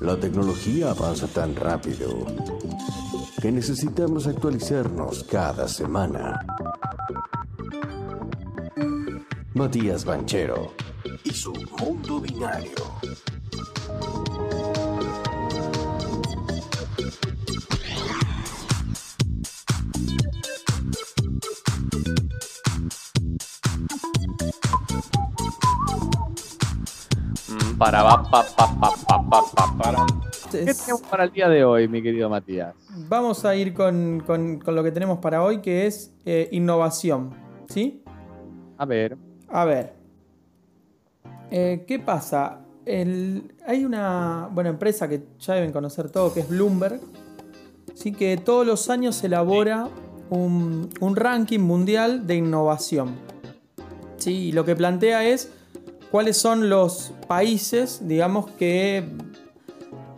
La tecnología avanza tan rápido que necesitamos actualizarnos cada semana. Matías Banchero y su mundo binario. Para, pa, pa, pa, para. ¿Qué tenemos para el día de hoy, mi querido Matías? Vamos a ir con, con- con lo que tenemos para hoy, que es eh, innovación. ¿Sí? A ver. A ver. Eh, ¿Qué pasa? El- hay una buena empresa que ya deben conocer todo, que es Bloomberg. Sí, que todos los años elabora un, un ranking mundial de innovación. Sí, y lo que plantea es cuáles son los países, digamos, que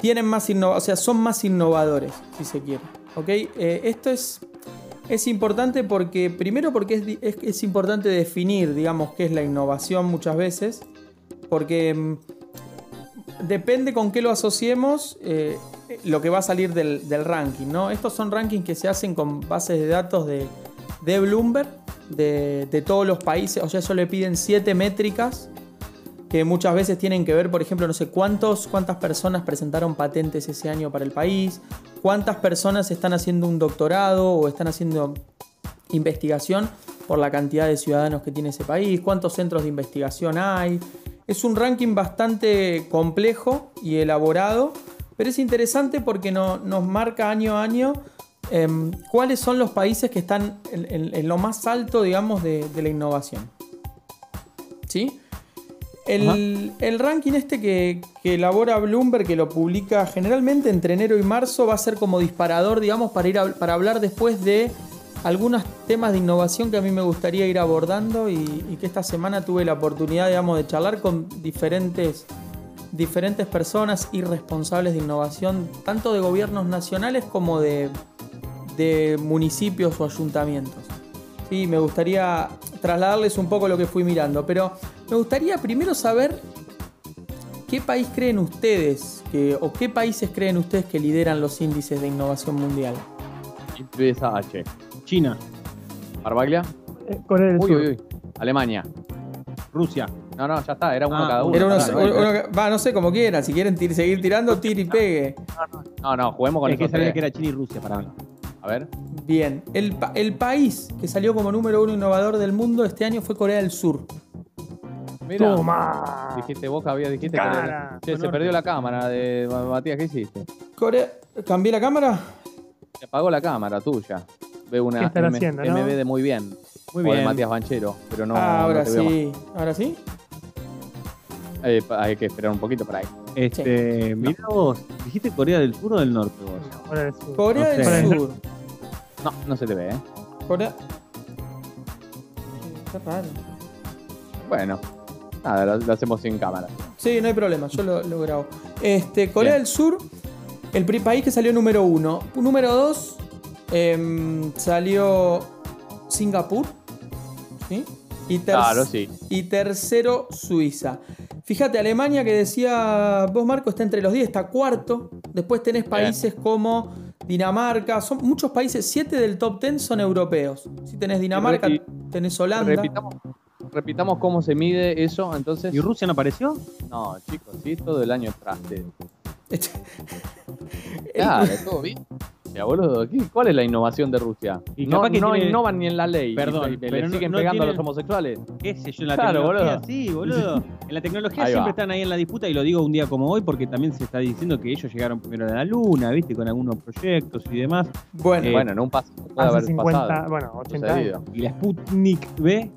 tienen más o sea, son más innovadores, si se quiere. ¿Ok? Eh, esto es, es importante porque, primero porque es, es- importante definir, digamos, qué es la innovación muchas veces, porque mm, depende con qué lo asociemos eh, lo que va a salir del, del ranking, ¿no? Estos son rankings que se hacen con bases de datos de, de Bloomberg, de, de todos los países, o sea, ellos le piden siete métricas que muchas veces tienen que ver, por ejemplo, no sé cuántos, cuántas personas presentaron patentes ese año para el país, cuántas personas están haciendo un doctorado o están haciendo investigación por la cantidad de ciudadanos que tiene ese país, cuántos centros de investigación hay. Es un ranking bastante complejo y elaborado, pero es interesante porque no- nos marca año a año em, cuáles son los países que están en, lo más alto, digamos, de, de la innovación. ¿Sí? El, ranking este que, elabora Bloomberg, que lo publica generalmente entre enero y marzo, va a ser como disparador, digamos, para, ir a- para hablar después de algunos temas de innovación que a mí me gustaría ir abordando y, que esta semana tuve la oportunidad, digamos, de charlar con diferentes, diferentes personas y responsables de innovación, tanto de gobiernos nacionales como de municipios o ayuntamientos. Sí, me gustaría trasladarles un poco lo que fui mirando, pero me gustaría primero saber qué país creen ustedes que, o qué países creen ustedes que lideran los índices de innovación mundial. Empieza H. China, ¿Arbaglia? Eh, Corea del Uy, Sur. uy, uy. Alemania. Rusia. No, no, ya está, era uno Ah, cada uno. Era uno- Pará, no, uno que- va, no sé, como quieran, si quieren tir- seguir tirando, tire y pegue. No, no, juguemos con Es que sabía que era China y Rusia para mí. A ver. Bien, el, pa- el país que salió como número uno innovador del mundo este año fue Corea del Sur. Mira. Toma. Dijiste vos que había, dijiste Cara. que. Che, se perdió la cámara de Matías, ¿qué hiciste? Corea, ¿Cambié la cámara? Se apagó la cámara tuya. Veo una ¿Qué M- haciendo, no? MB de muy bien. Muy O de bien. Matías Banchero, pero no. Ah, ahora no te veo sí. ¿Ahora sí? Eh, hay que esperar un poquito para ahí. Este, mirá vos, ¿dijiste Corea del Sur o del Norte vos? Corea del Sur. Corea No del. Sur. No, no se te ve, ¿eh? Corea. Qué raro. Bueno, nada, lo, lo hacemos sin cámara. Sí, no hay problema, yo lo, lo grabo. Este, Corea Bien. del Sur, el país que salió número uno. Número dos, em, salió Singapur. ¿Sí? Y, ter- Claro, sí. y tercero, Suiza. Fíjate, Alemania, que decía vos, Marco, está entre los 10, está cuarto. Después tenés países como Dinamarca. Son muchos países, 7 del top 10 son europeos. Si tenés Dinamarca, Y- tenés Holanda. Repitamos, repitamos cómo se mide eso, entonces. ¿Y Rusia no apareció? No, chicos, sí, todo el año traste. Este- Claro, todo bien. Ya, boludo, ¿qué- ¿cuál es la innovación de Rusia? Y no que no tiene- innovan ni en la ley. Perdón, y le pero no- siguen no pegando a los homosexuales. ¿Qué sé yo? En la Claro, tecnología, boludo. sí, boludo. En la tecnología Ahí siempre va. están ahí en la disputa y lo digo un día como hoy porque también se está diciendo que ellos llegaron primero a la luna, ¿viste? Con algunos proyectos y demás. bueno, Eh, bueno, en un paso puede Hace haber 50, pasado. bueno, 80 sucedido. años. Y la Sputnik B,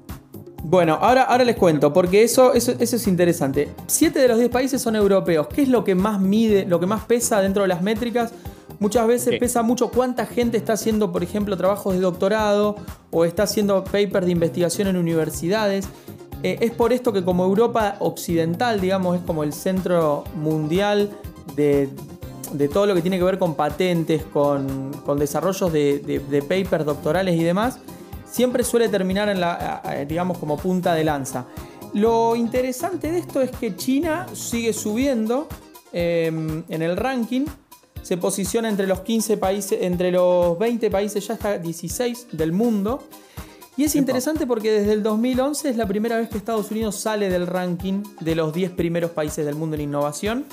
Bueno, ahora, ahora les cuento, porque eso, eso, eso es interesante. Siete de los 10 países son europeos. ¿Qué es lo que más mide, lo que más pesa dentro de las métricas? Muchas veces pesa mucho cuánta gente está haciendo, por ejemplo, trabajos de doctorado o está haciendo papers de investigación en universidades. Eh, es por esto que como Europa occidental, digamos, es como el centro mundial de, de todo lo que tiene que ver con patentes, con, con desarrollos de, de- de papers doctorales y demás, siempre suele terminar en la, digamos, como punta de lanza. Lo interesante de esto es que China sigue subiendo. eh, en el ranking se posiciona entre los 15 países, entre los 20 países, ya está 16 del mundo. Y es interesante porque desde el 2011 es la primera vez que Estados Unidos sale del ranking de los 10 primeros países del mundo en innovación.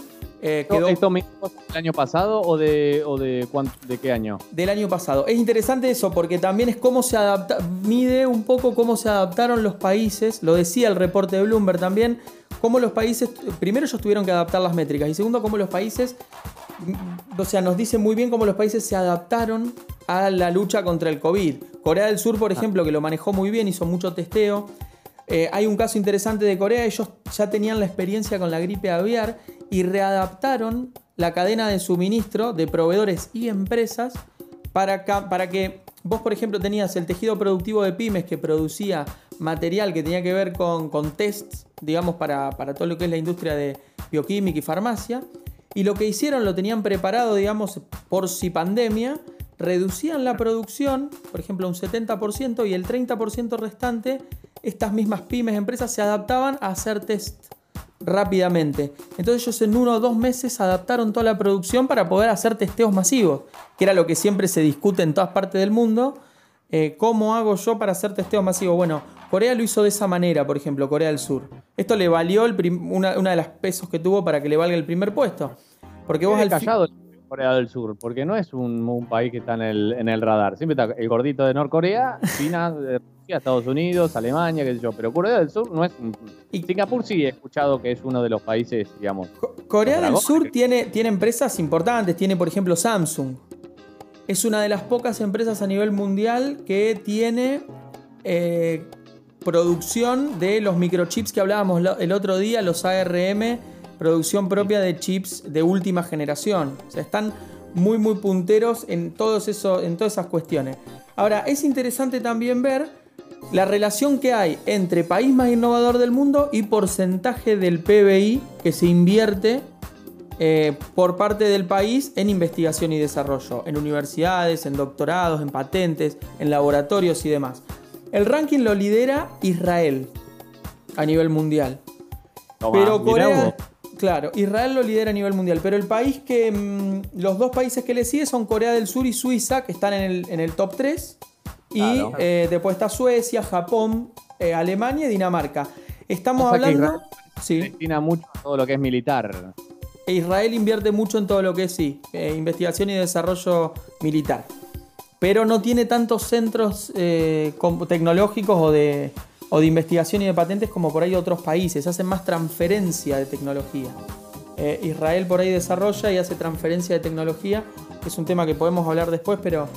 Eh, quedó... ¿Esto mismo del año pasado o de, o de, de qué año? Del año pasado. Es interesante eso porque también es cómo se adapta, mide un poco cómo se adaptaron los países, lo decía el reporte de Bloomberg también, cómo los países, primero ellos tuvieron que adaptar las métricas y segundo cómo los países, o sea, nos dice muy bien cómo los países se adaptaron a la lucha contra el COVID. Corea del Sur, por ah. ejemplo, que lo manejó muy bien, hizo mucho testeo. Eh, hay un caso interesante de Corea, ellos ya tenían la experiencia con la gripe aviar y readaptaron la cadena de suministro de proveedores y empresas para, que vos, por ejemplo, tenías el tejido productivo de pymes que producía material que tenía que ver con, con tests, digamos, para, para todo lo que es la industria de bioquímica y farmacia. Y lo que hicieron lo tenían preparado, digamos, por si pandemia, reducían la producción, por ejemplo, un 70% y el 30% restante, estas mismas pymes, empresas se adaptaban a hacer test rápidamente. Entonces ellos en uno o dos meses adaptaron toda la producción para poder hacer testeos masivos, que era lo que siempre se discute en todas partes del mundo. Eh, ¿Cómo hago yo para hacer testeos masivos? Bueno, Corea lo hizo de esa manera, por ejemplo, Corea del Sur. Esto le valió una, de las pesos que tuvo para que le valga el primer puesto. Porque vos al callado Corea del Sur, porque no es un, país que está en el, en el radar. Siempre está el gordito de Norcorea, China, Estados Unidos, Alemania, qué sé yo. Pero Corea del Sur no es. Y Singapur sí he escuchado que es uno de los países, digamos. Corea del Sur tiene, tiene empresas importantes. Tiene, por ejemplo, Samsung. Es una de las pocas empresas a nivel mundial que tiene eh, producción de los microchips que hablábamos el otro día, los ARM, producción propia de chips de última generación. O sea, están muy, muy punteros en, todos eso, en todas esas cuestiones. Ahora, es interesante también ver la relación que hay entre país más innovador del mundo y porcentaje del PBI que se invierte eh, por parte del país en investigación y desarrollo, en universidades, en doctorados, en patentes, en laboratorios y demás. El ranking lo lidera Israel a nivel mundial. pero Corea, claro, Israel lo lidera a nivel mundial, pero el país que mm, los dos países que le siguen son Corea del Sur y Suiza, que están en el, en el top 3 y eh, después está Suecia, Japón, eh, Alemania y Dinamarca. Estamos hablando. sí. Destina mucho todo lo que es militar. E Israel invierte mucho en todo lo que es, sí, eh, investigación y desarrollo militar. Pero no tiene tantos centros tecnológicos o de, o de investigación y de patentes como por ahí otros países. Hacen más transferencia de tecnología. Israel por ahí desarrolla y hace transferencia de tecnología. Es un tema que podemos hablar después, pero,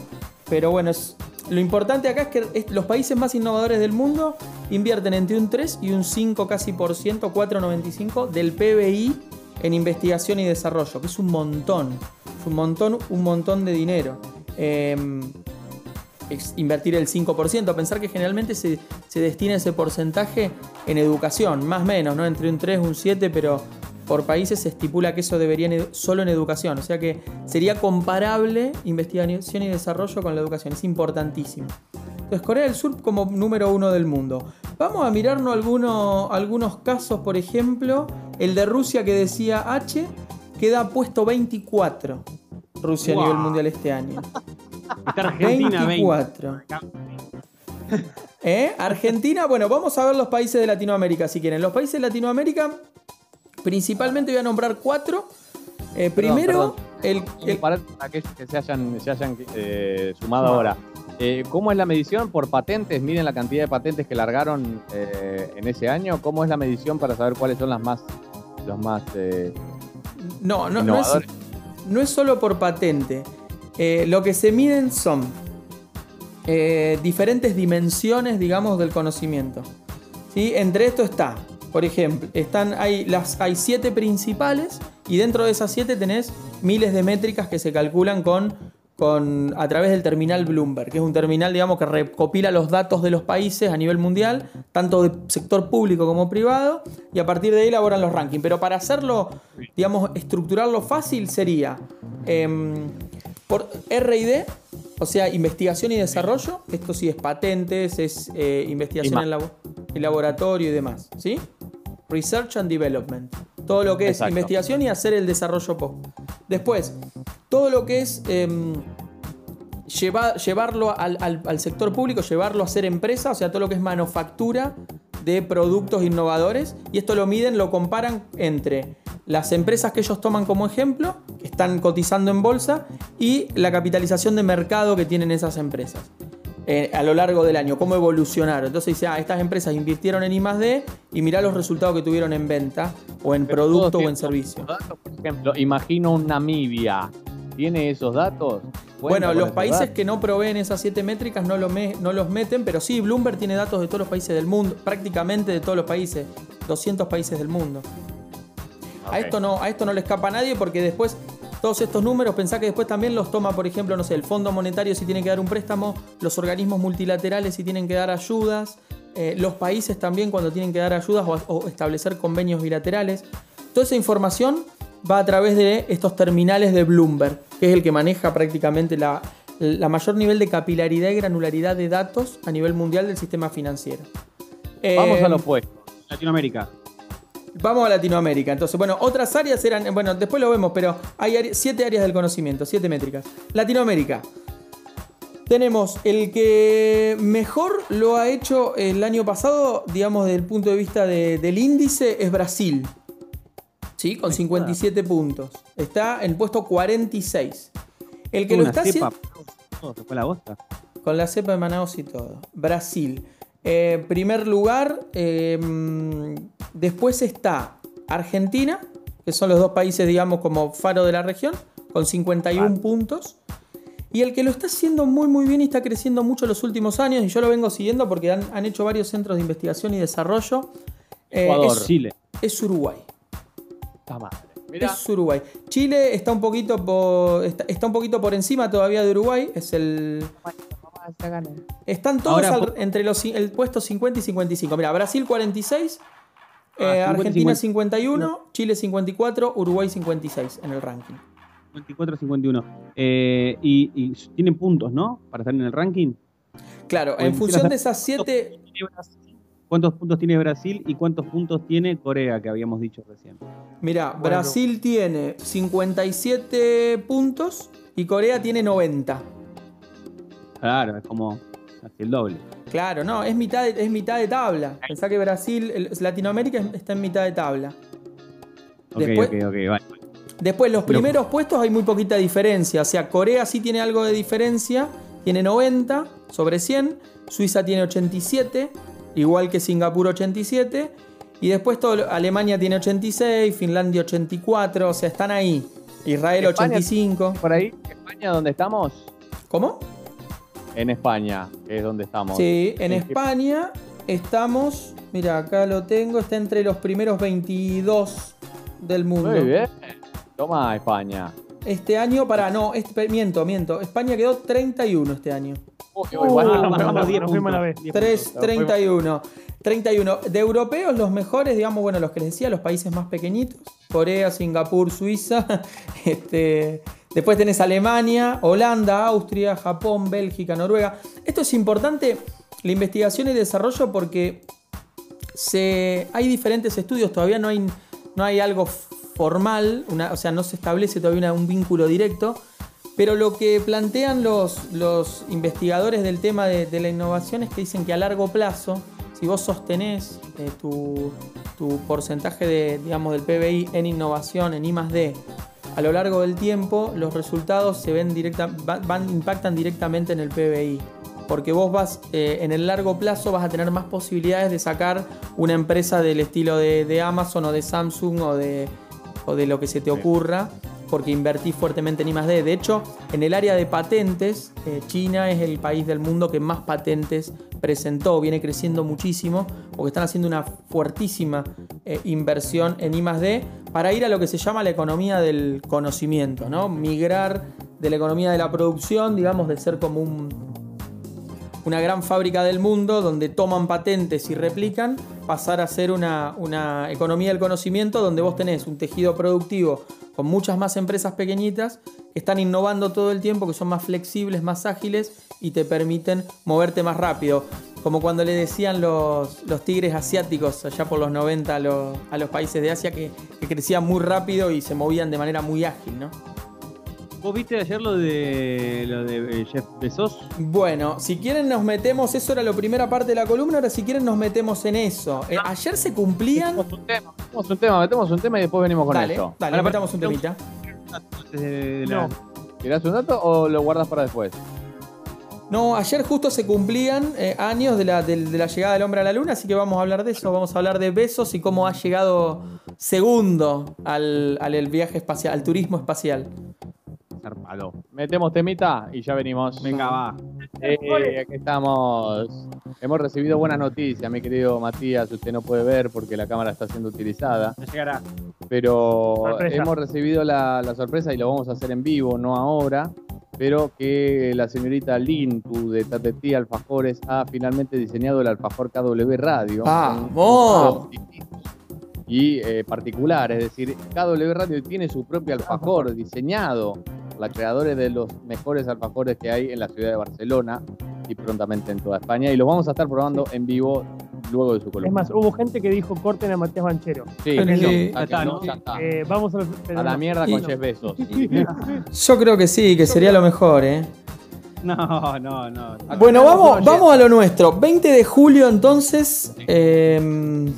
pero bueno, es, lo importante acá es que los países más innovadores del mundo invierten entre un 3 y un 5 casi por ciento, 4,95 del PBI en investigación y desarrollo, que es un montón, es un montón, un montón de dinero. Em, invertir el 5%, pensar que generalmente se, se, destina ese porcentaje en educación, más o menos, ¿no? Entre un 3 y un 7, pero por países se estipula que eso debería solo en educación, o sea que sería comparable investigación y desarrollo con la educación, es importantísimo. Entonces Corea del Sur como número uno del mundo. Vamos a mirarnos algunos, algunos casos, por ejemplo, el de Rusia que decía H, queda puesto 24 Rusia a nivel mundial este año. Argentina 24. ¿Eh? Argentina, bueno, vamos a ver los países de Latinoamérica si quieren. Los países de Latinoamérica Principalmente voy a nombrar cuatro. Eh, primero, el, Para aquellos que se hayan, se hayan eh, sumado ahora. Eh, ¿Cómo es la medición por patentes? Miren la cantidad de patentes que largaron en ese año. ¿Cómo es la medición para saber cuáles son las más, los más no, no, no es, no es, solo por patente. Lo que se miden son diferentes dimensiones, digamos, del conocimiento. ¿Sí? Entre esto está por ejemplo, están, hay, las, hay siete principales y dentro de esas siete tenés miles de métricas que se calculan con, con, a través del terminal Bloomberg, que es un terminal digamos, que recopila los datos de los países a nivel mundial, tanto de sector público como privado, y a partir de ahí elaboran los rankings. Pero para hacerlo, digamos, estructurarlo fácil sería em, por RD, o sea, investigación y desarrollo. Esto sí es patentes, es eh, investigación en, en, laboratorio y demás. ¿Sí? Research and Development. Todo lo que es Exacto. investigación y hacer el desarrollo post. Después, todo lo que es em, lleva- llevarlo al, al- al sector público, llevarlo a ser empresa, o sea, todo lo que es manufactura de productos innovadores. Y esto lo miden, lo comparan entre las empresas que ellos toman como ejemplo, que están cotizando en bolsa, y la capitalización de mercado que tienen esas empresas. eh, a lo largo del año, cómo evolucionaron. Entonces dice, ah, estas empresas invirtieron en I+D y mirá los resultados que tuvieron en venta o en Pero producto o en servicio. datos, Por ejemplo, imagino un Namibia. ¿Tiene esos datos? ¿Cuenta Bueno, los países datos? que no proveen esas siete métricas no, lo me- no los meten, pero sí, Bloomberg tiene datos de todos los países del mundo, prácticamente de todos los países, 200 países del mundo. A, esto no, a esto no le escapa a nadie porque después todos estos números, pensá que después también los toma, por ejemplo, no sé, el Fondo Monetario si tiene que dar un préstamo, los organismos multilaterales si tienen que dar ayudas, eh, los países también cuando tienen que dar ayudas o, o establecer convenios bilaterales. Toda esa información va a través de estos terminales de Bloomberg, que es el que maneja prácticamente la, la mayor nivel de capilaridad y granularidad de datos a nivel mundial del sistema financiero. Vamos Eh, a lo opuesto. Latinoamérica. Vamos a Latinoamérica. Entonces, bueno, otras áreas eran. Bueno, después lo vemos, pero hay siete áreas del conocimiento, siete métricas. Latinoamérica. Tenemos el que mejor lo ha hecho el año pasado, digamos, desde el punto de vista de- del índice, es Brasil. ¿Sí? Con 57 puntos. Está en puesto 46. El que lo Una está cepa. haciendo. A la bosta. Con la cepa de Manaus y todo. Brasil. Eh, primer lugar. eh, después está Argentina, que son los dos países, digamos, como faro de la región, con 51 puntos. Y el que lo está haciendo muy, muy bien y está creciendo mucho en los últimos años, y yo lo vengo siguiendo porque han, han hecho varios centros de investigación y desarrollo, eh, Ecuador. es, Chile. es Uruguay. Puta madre. Mirá, Es Uruguay. Chile está un poquito por, está, está un poquito por encima todavía de Uruguay. Es el, Están todos Ahora, al- entre los el puesto 50 y 55. Mira, Brasil 46, Ah, eh, 50, Argentina 50. 51, Chile 54, Uruguay 56 en el ranking. 54-51. Eh, y, y tienen puntos, ¿no? Para estar en el ranking. Claro, en función de esas 7, ¿Cuántos puntos tiene Brasil y cuántos puntos tiene Corea, que habíamos dicho recién? mira, Brasil tiene 57 puntos y Corea tiene 90. Claro, es como casi el doble. Claro, no, es mitad de, es mitad de tabla. Pensá que Brasil, el- Latinoamérica está en mitad de tabla. Ok, Después- ok, ok, vale. Después, los Lo- primeros puestos hay muy poquita diferencia. O sea, Corea sí tiene algo de diferencia, tiene 90 sobre 100. Suiza tiene 87, igual que Singapur 87. Y después todo, Alemania tiene 86, Finlandia 84, o sea, están ahí. Israel España- 85. por ahí, España, ¿dónde estamos? ¿Cómo? En España, que es donde estamos. Sí, en ¿En qué- España estamos, mira, acá lo tengo, está entre los primeros 22 del mundo. Muy bien. Toma España. Este año, para, no, este, miento, miento. España quedó 31 este año. Igual-. 3, puntos. 31. 31. De europeos, los mejores, digamos, bueno, los que les decía, los países más pequeñitos. Corea, Singapur, Suiza. Este, después tenés Alemania, Holanda, Austria, Japón, Bélgica, Noruega. Esto es importante, la investigación y desarrollo, porque se, hay diferentes estudios, todavía no hay, no hay algo formal, una- o sea, no se establece todavía una- un vínculo directo, pero lo que plantean los, los investigadores del tema de, de la innovación es que dicen que a largo plazo, si vos sostenés eh, tu, tu porcentaje de, digamos, del PBI en innovación, en I+D, a lo largo del tiempo, los resultados se ven directa, va- van, impactan directamente en el PBI. Porque vos vas, eh, en el largo plazo, vas a tener más posibilidades de sacar una empresa del estilo de, de Amazon o de Samsung o de, o de lo que se te ocurra, porque invertís fuertemente en I+D. De hecho, en el área de patentes, eh, China es el país del mundo que más patentes presentó, viene creciendo muchísimo, porque están haciendo una fuertísima eh, inversión en I+D para ir a lo que se llama la economía del conocimiento, ¿no? Migrar de la economía de la producción, digamos, de ser como un una gran fábrica del mundo donde toman patentes y replican, pasar a ser una, una economía del conocimiento donde vos tenés un tejido productivo con muchas más empresas pequeñitas que están innovando todo el tiempo, que son más flexibles, más ágiles y te permiten moverte más rápido. Como cuando le decían los, los tigres asiáticos allá por los 90 a los, a los países de Asia que, que crecían muy rápido y se movían de manera muy ágil, ¿no? ¿Vos viste ayer lo de lo de eh, Jeff Bezos? Bueno, si quieren nos metemos, eso era la primera parte de la columna, ahora si quieren nos metemos en eso. Eh, ayer se cumplían... Metemos un tema, metemos un tema, metemos un tema y después venimos con Dale, esto. dale, Ahora, metamos un temita. No. ¿Tirás un dato o lo guardas para después? No, ayer justo se cumplían eh, años de la, del- de la llegada del hombre a la luna, así que vamos a hablar de eso, vamos a hablar de besos y cómo ha llegado segundo al, al el viaje espacial, al turismo espacial. Zarpado. Metemos temita y ya venimos. Venga, va. Eh, aquí estamos. Hemos recibido buena noticia, mi querido Matías. Usted no puede ver porque la cámara está siendo utilizada. Ya llegará. Pero Sorpresa. hemos recibido la, la sorpresa y lo vamos a hacer en vivo, no ahora. Pero que la señorita Lintu de Tatetí Alfajores ha finalmente diseñado el alfajor KW Radio. ¡Vamos! Y eh, particular, es decir, KW Radio tiene su propio alfajor diseñado la creadores de los mejores alfajores que hay en la ciudad de Barcelona y prontamente en toda España. Y los vamos a estar probando en vivo luego de su Es columna. más, hubo gente que dijo corten a Matías Banchero. Sí, ya está, ¿no? ya está. Eh, vamos a, A la mierda con Y- Jeff Bezos. Yo creo que sí, que sería lo mejor, ¿eh? No, no, no. Bueno, vamos, vamos a lo nuestro. 20 de julio entonces. eh,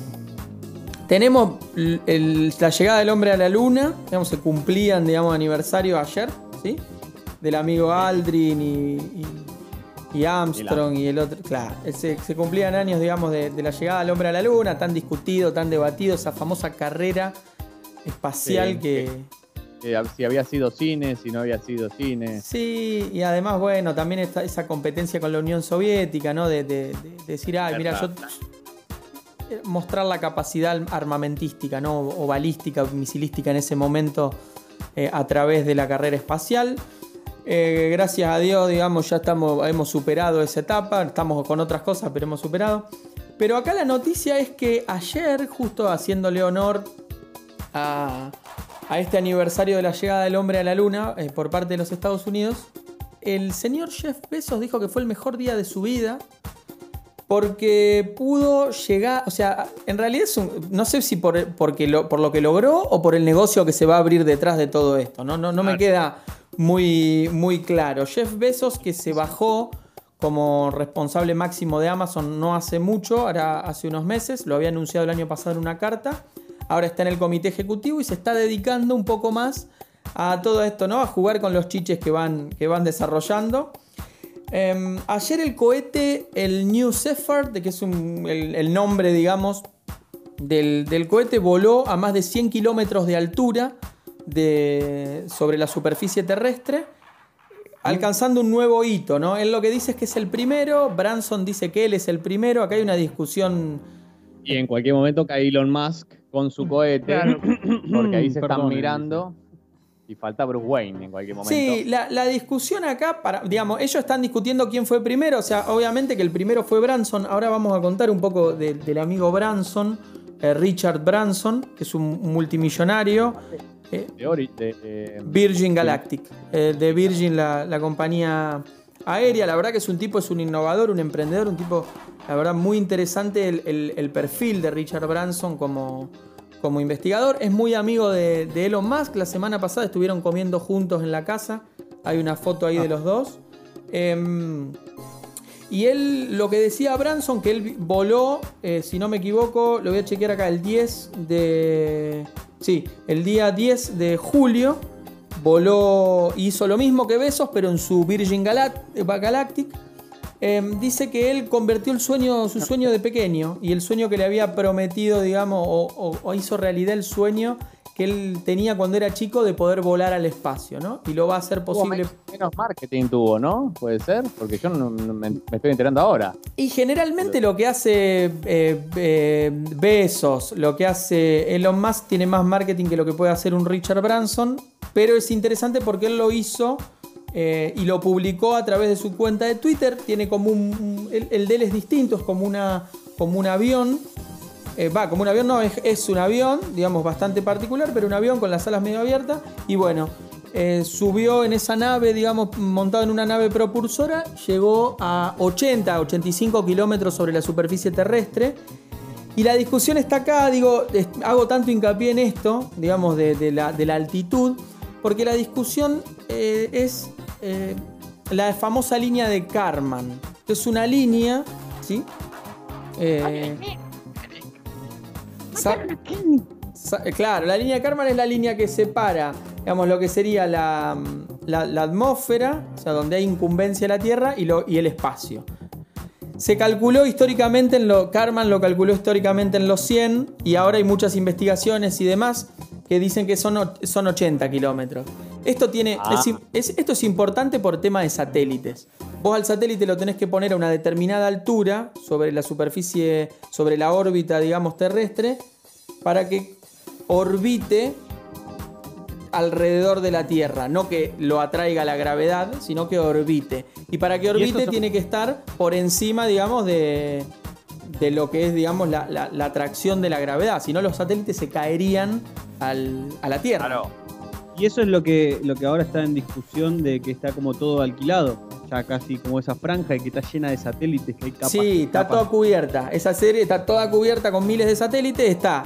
tenemos el- la llegada del hombre a la luna. Digamos, se cumplían, digamos, aniversario ayer, ¿sí? Del amigo Aldrin y, y- y Armstrong y el otro. Claro, se, se cumplían años, digamos, de, de la llegada del hombre a la luna, tan discutido, tan debatido, esa famosa carrera espacial Sí, que. Eh, si había sido cine, si no había sido cine. Sí, y además, bueno, también esa competencia con la Unión Soviética, ¿no? De, de- de decir, ay, mira, yo. eh, mostrar la capacidad armamentística, ¿no? O balística, misilística en ese momento eh, a través de la carrera espacial. Eh, gracias a Dios, digamos, ya estamos, hemos superado esa etapa. Estamos con otras cosas, pero hemos superado. Pero acá la noticia es que ayer, justo haciéndole honor a, a este aniversario de la llegada del hombre a la luna eh, por parte de los Estados Unidos, el señor Jeff Bezos dijo que fue el mejor día de su vida porque pudo llegar, o sea, en realidad es un- no sé si por, porque lo, por lo que logró o por el negocio que se va a abrir detrás de todo esto, no, no, no me queda muy, muy claro. Jeff Bezos que se bajó como responsable máximo de Amazon no hace mucho, ahora hace unos meses, lo había anunciado el año pasado en una carta, ahora está en el comité ejecutivo y se está dedicando un poco más a todo esto, ¿no? A jugar con los chiches que van, que van desarrollando. Em, ayer el cohete, el New Shepard, que es un- el, el nombre, digamos, del, del cohete, voló a más de 100 kilómetros de altura de, sobre la superficie terrestre, alcanzando un nuevo hito, ¿no? Él lo que dice es que es el primero, Branson dice que él es el primero, acá hay una discusión... Y en cualquier momento cae Elon Musk con su cohete, Claro. porque ahí se están mirando. Y falta Bruce Wayne en cualquier momento. Sí, la, la discusión acá, para, digamos, ellos están discutiendo quién fue primero, o sea, obviamente que el primero fue Branson, ahora vamos a contar un poco de- del amigo Branson, eh, Richard Branson, que es un multimillonario, eh, De Ori- de- de- Virgin Galactic, eh, de Virgin, la, la compañía aérea, la verdad que es un tipo, es un innovador, un emprendedor, un tipo, la verdad, muy interesante el, el- el perfil de Richard Branson como, como investigador. Es muy amigo de, de Elon Musk, la semana pasada estuvieron comiendo juntos en la casa, hay una foto ahí de los dos. Em, y él, lo que decía Branson, que él voló, eh, si no me equivoco, lo voy a chequear acá, el 10 de... Sí, el día 10 de julio voló, hizo lo mismo que Besos, pero en su Virgin Galac- Galactic. Em, dice que él convirtió el sueño, su sueño de pequeño y el sueño que le había prometido, digamos, o, o- o hizo realidad el sueño que él tenía cuando era chico de poder volar al espacio, ¿no? Y lo va a hacer posible men- menos marketing tuvo, ¿no? Puede ser, porque yo no, no me, me estoy enterando ahora. Y generalmente lo que hace eh, eh, Bezos, lo que hace Elon Musk tiene más marketing que lo que puede hacer un Richard Branson, pero es interesante porque él lo hizo eh, y lo publicó a través de su cuenta de Twitter. Tiene como un. el, el de él es distinto, es como, una, como un avión. Eh, Va, como un avión, no, es, es un avión, digamos, bastante particular, pero un avión con las alas medio abiertas. Y bueno, eh, subió en esa nave, digamos, montado en una nave propulsora, llegó a 80, 85 kilómetros sobre la superficie terrestre. Y la discusión está acá, digo, hago tanto hincapié en esto, digamos, de, la, de la altitud, porque la discusión es eh, la famosa línea de Karman. Es una línea, ¿sí? Eh, eh, claro, la línea de Karman es la línea que separa, digamos, lo que sería la, la- la atmósfera, o sea, donde hay incumbencia de la Tierra, y, lo- y el espacio. Se calculó históricamente en lo. Karman lo calculó históricamente en los 100 y ahora hay muchas investigaciones y demás que dicen que son, son 80 kilómetros. Esto, tiene, Ah. es esto es importante por tema de satélites. Vos al satélite lo tenés que poner a una determinada altura sobre la superficie, sobre la órbita, digamos, terrestre, para que orbite alrededor de la Tierra. No que lo atraiga la gravedad, sino que orbite. Y para que orbite son- tiene que estar por encima, digamos, de, de lo que es, digamos, la, la- la atracción de la gravedad. Si no, los satélites se caerían al- a la Tierra. Claro. Y eso es lo que, lo que ahora está en discusión de que está como todo alquilado. Ya casi como esa franja y que está llena de satélites, que hay capas. Sí, está capas. toda cubierta. Esa serie está toda cubierta con miles de satélites. Está,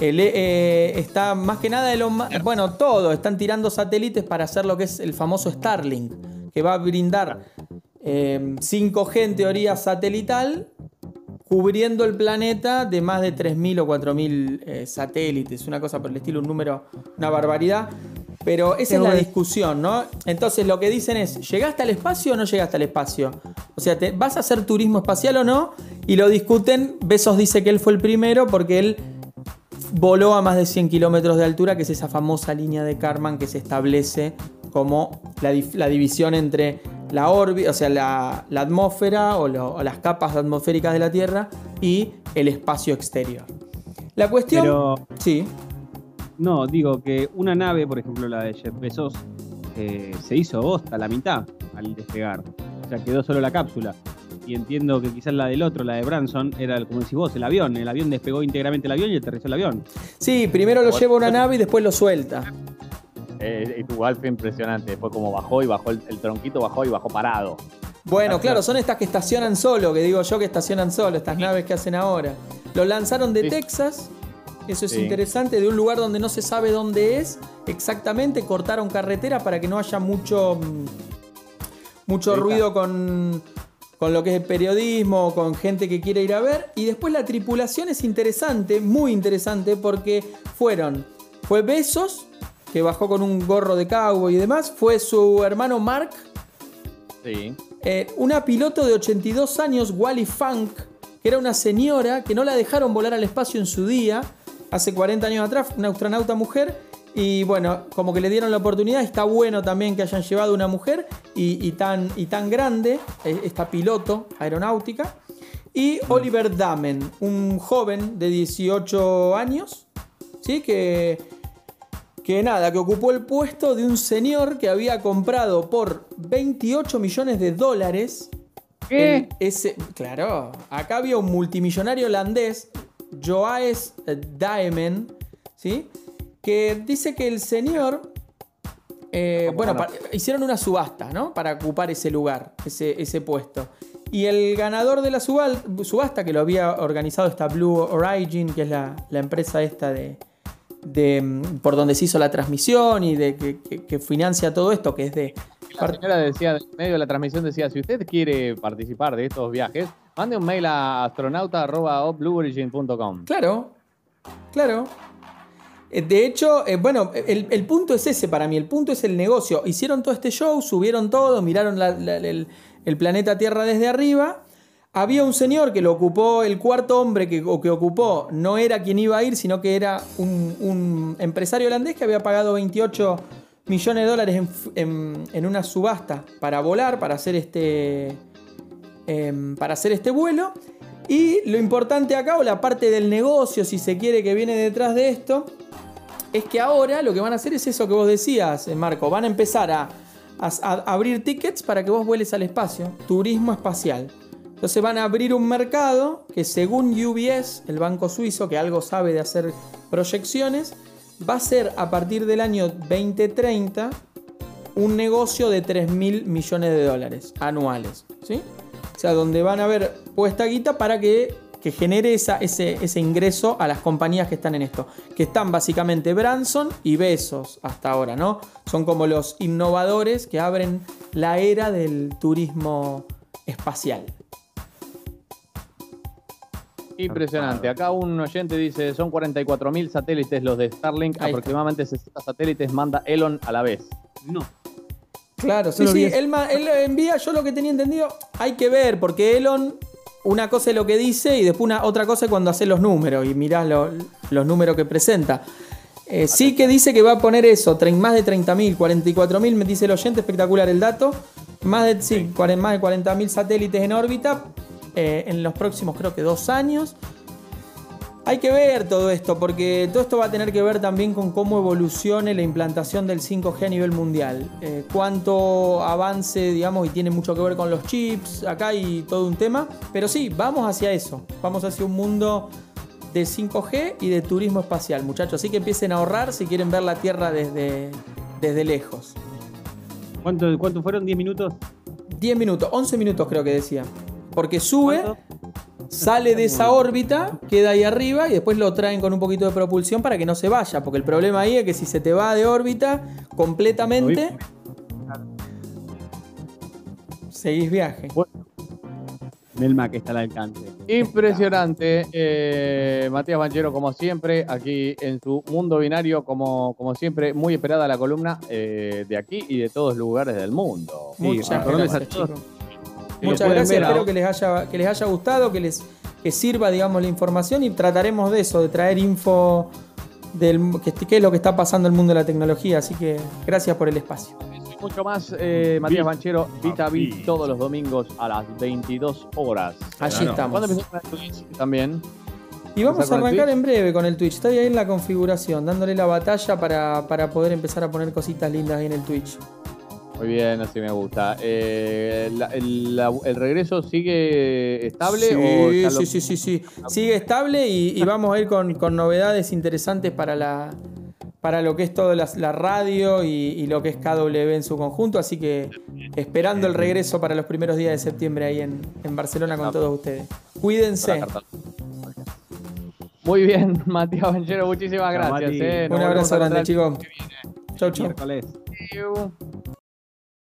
el, eh, está más que nada de lo más. Bueno, todo. Están tirando satélites para hacer lo que es el famoso Starlink, que va a brindar eh, 5G en teoría satelital, cubriendo el planeta de más de 3.000 o 4.000 eh, satélites. Una cosa por el estilo, un número, una barbaridad. Pero esa es la discusión, ¿no? Entonces lo que dicen es, ¿llegaste al espacio o no llegaste al espacio? O sea, ¿te- ¿vas a hacer turismo espacial o no? Y lo discuten. Besos dice que él fue el primero porque él voló a más de 100 kilómetros de altura, que es esa famosa línea de Karman que se establece como la división entre la órbita, o sea, la, la atmósfera o, lo- o las capas atmosféricas de la Tierra y el espacio exterior. La cuestión... Pero Sí. no, digo que una nave, por ejemplo la de Jeff Bezos, eh, se hizo bosta la mitad al despegar. O sea, quedó solo la cápsula. Y entiendo que quizás la del otro, la de Branson, era como decís vos, el avión. El avión despegó íntegramente el avión y aterrizó el avión. Sí, primero lo lleva a una nave y después lo suelta. Eh, igual fue impresionante. Fue como bajó y bajó el, el tronquito, bajó y bajó parado. Bueno, claro, son estas que estacionan solo, que digo yo que estacionan solo, estas naves que hacen ahora. Lo lanzaron de Sí. Texas, eso es Sí. interesante, de un lugar donde no se sabe dónde es exactamente, cortaron carretera para que no haya mucho, mm, mucho Sí, ruido con, con lo que es el periodismo, con gente que quiere ir a ver. Y después la tripulación es interesante, muy interesante, porque fueron, fue Besos, que bajó con un gorro de cowboy y demás, fue su hermano Mark, Sí. eh, una piloto de 82 años, Wally Funk, que era una señora que no la dejaron volar al espacio en su día, hace 40 años atrás, una astronauta mujer. Y bueno, como que le dieron la oportunidad, está bueno también que hayan llevado una mujer y, y tan, y tan grande, eh, esta piloto aeronáutica. Y Oliver Damen, un joven de 18 años, ¿sí? que, que nada, que ocupó el puesto de un señor que había comprado por 28 millones de dólares. ¿Qué? ese, claro, acá había un multimillonario holandés, Joaes Daemen, ¿sí? que dice que el señor. eh, ¿Cómo bueno, hicieron una subasta, ¿no? Para ocupar ese lugar, ese, ese puesto. Y el ganador de la subasta, que lo había organizado esta Blue Origin, que es la, la empresa esta de, de, mm, por donde se hizo la transmisión y de que, que- que financia todo esto, que es de... La señora decía, en medio de la transmisión decía, si usted quiere participar de estos viajes, mande un mail a astronauta.blueorigin.com. Claro, claro. Eh, De hecho, eh, bueno, el, el punto es ese para mí, el punto es el negocio. Hicieron todo este show, subieron todo, miraron la- la- el, el planeta Tierra desde arriba. Había un señor que lo ocupó, el cuarto hombre que, ocupó, no era quien iba a ir, sino que era un, empresario holandés que había pagado 28 millones de dólares en, una subasta para volar, para hacer este, em, para hacer este vuelo. Y lo importante acá, o la parte del negocio, si se quiere, que viene detrás de esto, es que ahora lo que van a hacer es eso que vos decías, eh, Marco. Van a empezar a, a abrir tickets para que vos vueles al espacio. Turismo espacial. Entonces van a abrir un mercado que según UBS, el banco suizo, que algo sabe de hacer proyecciones, va a ser a partir del año 2030 un negocio de 3 mil millones de dólares anuales. ¿sí? O sea, donde van a haber puesta guita para que, que genere esa, ese, ese ingreso a las compañías que están en esto. Que están básicamente Branson y Besos hasta ahora, ¿no? Son como los innovadores que abren la era del turismo espacial. Impresionante. Acá un oyente dice, son 44.000 satélites los de Starlink, Ahí está. aproximadamente 60 satélites manda Elon a la vez. No. Claro, sí, Solo sí. Él, envía, yo lo que tenía entendido, hay que ver, porque Elon, una cosa es lo que dice y después una, otra cosa es cuando hace los números y mirás lo- los números que presenta. Eh, sí que dice que va a poner eso, más de 30.000, 44.000, me dice el oyente, espectacular el dato. Más de, sí, más de 40.000 satélites en órbita eh, en los próximos creo que dos años. Hay que ver todo esto, porque todo esto va a tener que ver también con cómo evolucione la implantación del 5G a nivel mundial. Eh, cuánto avance, digamos, y tiene mucho que ver con los chips acá y todo un tema. Pero sí, vamos hacia eso. Vamos hacia un mundo de 5G y de turismo espacial, muchachos. Así que empiecen a ahorrar si quieren ver la Tierra desde, desde lejos. ¿Cuánto, ¿Cuánto fueron? ¿10 minutos? 10 minutos, 11 minutos creo que decía. Porque sube, ¿Cuánto? sale de esa órbita, queda ahí arriba y después lo traen con un poquito de propulsión para que no se vaya. Porque el problema ahí es que si se te va de órbita completamente, seguís viaje. Del Mac está al alcance. Impresionante. Eh, Matías Banchero, como siempre, aquí en su mundo binario, como, como siempre, muy esperada la columna eh, de aquí y de todos los lugares del mundo. Sí, Muchas gracias, Muchas gracias, ver espero que les haya, que les haya gustado, que les que sirva, digamos, la información y trataremos de eso, de traer info del que, qué es lo que está pasando en el mundo de la tecnología. Así que gracias por el espacio. Eso y mucho más, eh, Matías Banchero, Vita Bit, todos los domingos a las 22 horas. Allí estamos. ¿Cuándo empezó con el Twitch también? Y vamos a ¿Empezar con el arrancar en breve con el Twitch. Estoy ahí en la configuración, dándole la batalla para, para poder empezar a poner cositas lindas ahí en el Twitch. Muy bien, así me gusta. Eh, la- el, la- el regreso sigue estable sí, o ya lo- sí, sí, sí, sí. Sigue estable y, y vamos a ir con, con novedades interesantes para la para lo que es toda la, la radio y, y lo que es KW en su conjunto. Así que esperando el regreso para los primeros días de septiembre ahí en, en Barcelona con todos ustedes. Cuídense. Muy bien, Matías Banchero, muchísimas gracias. Eh. Un abrazo grande, chicos. Chau, chau.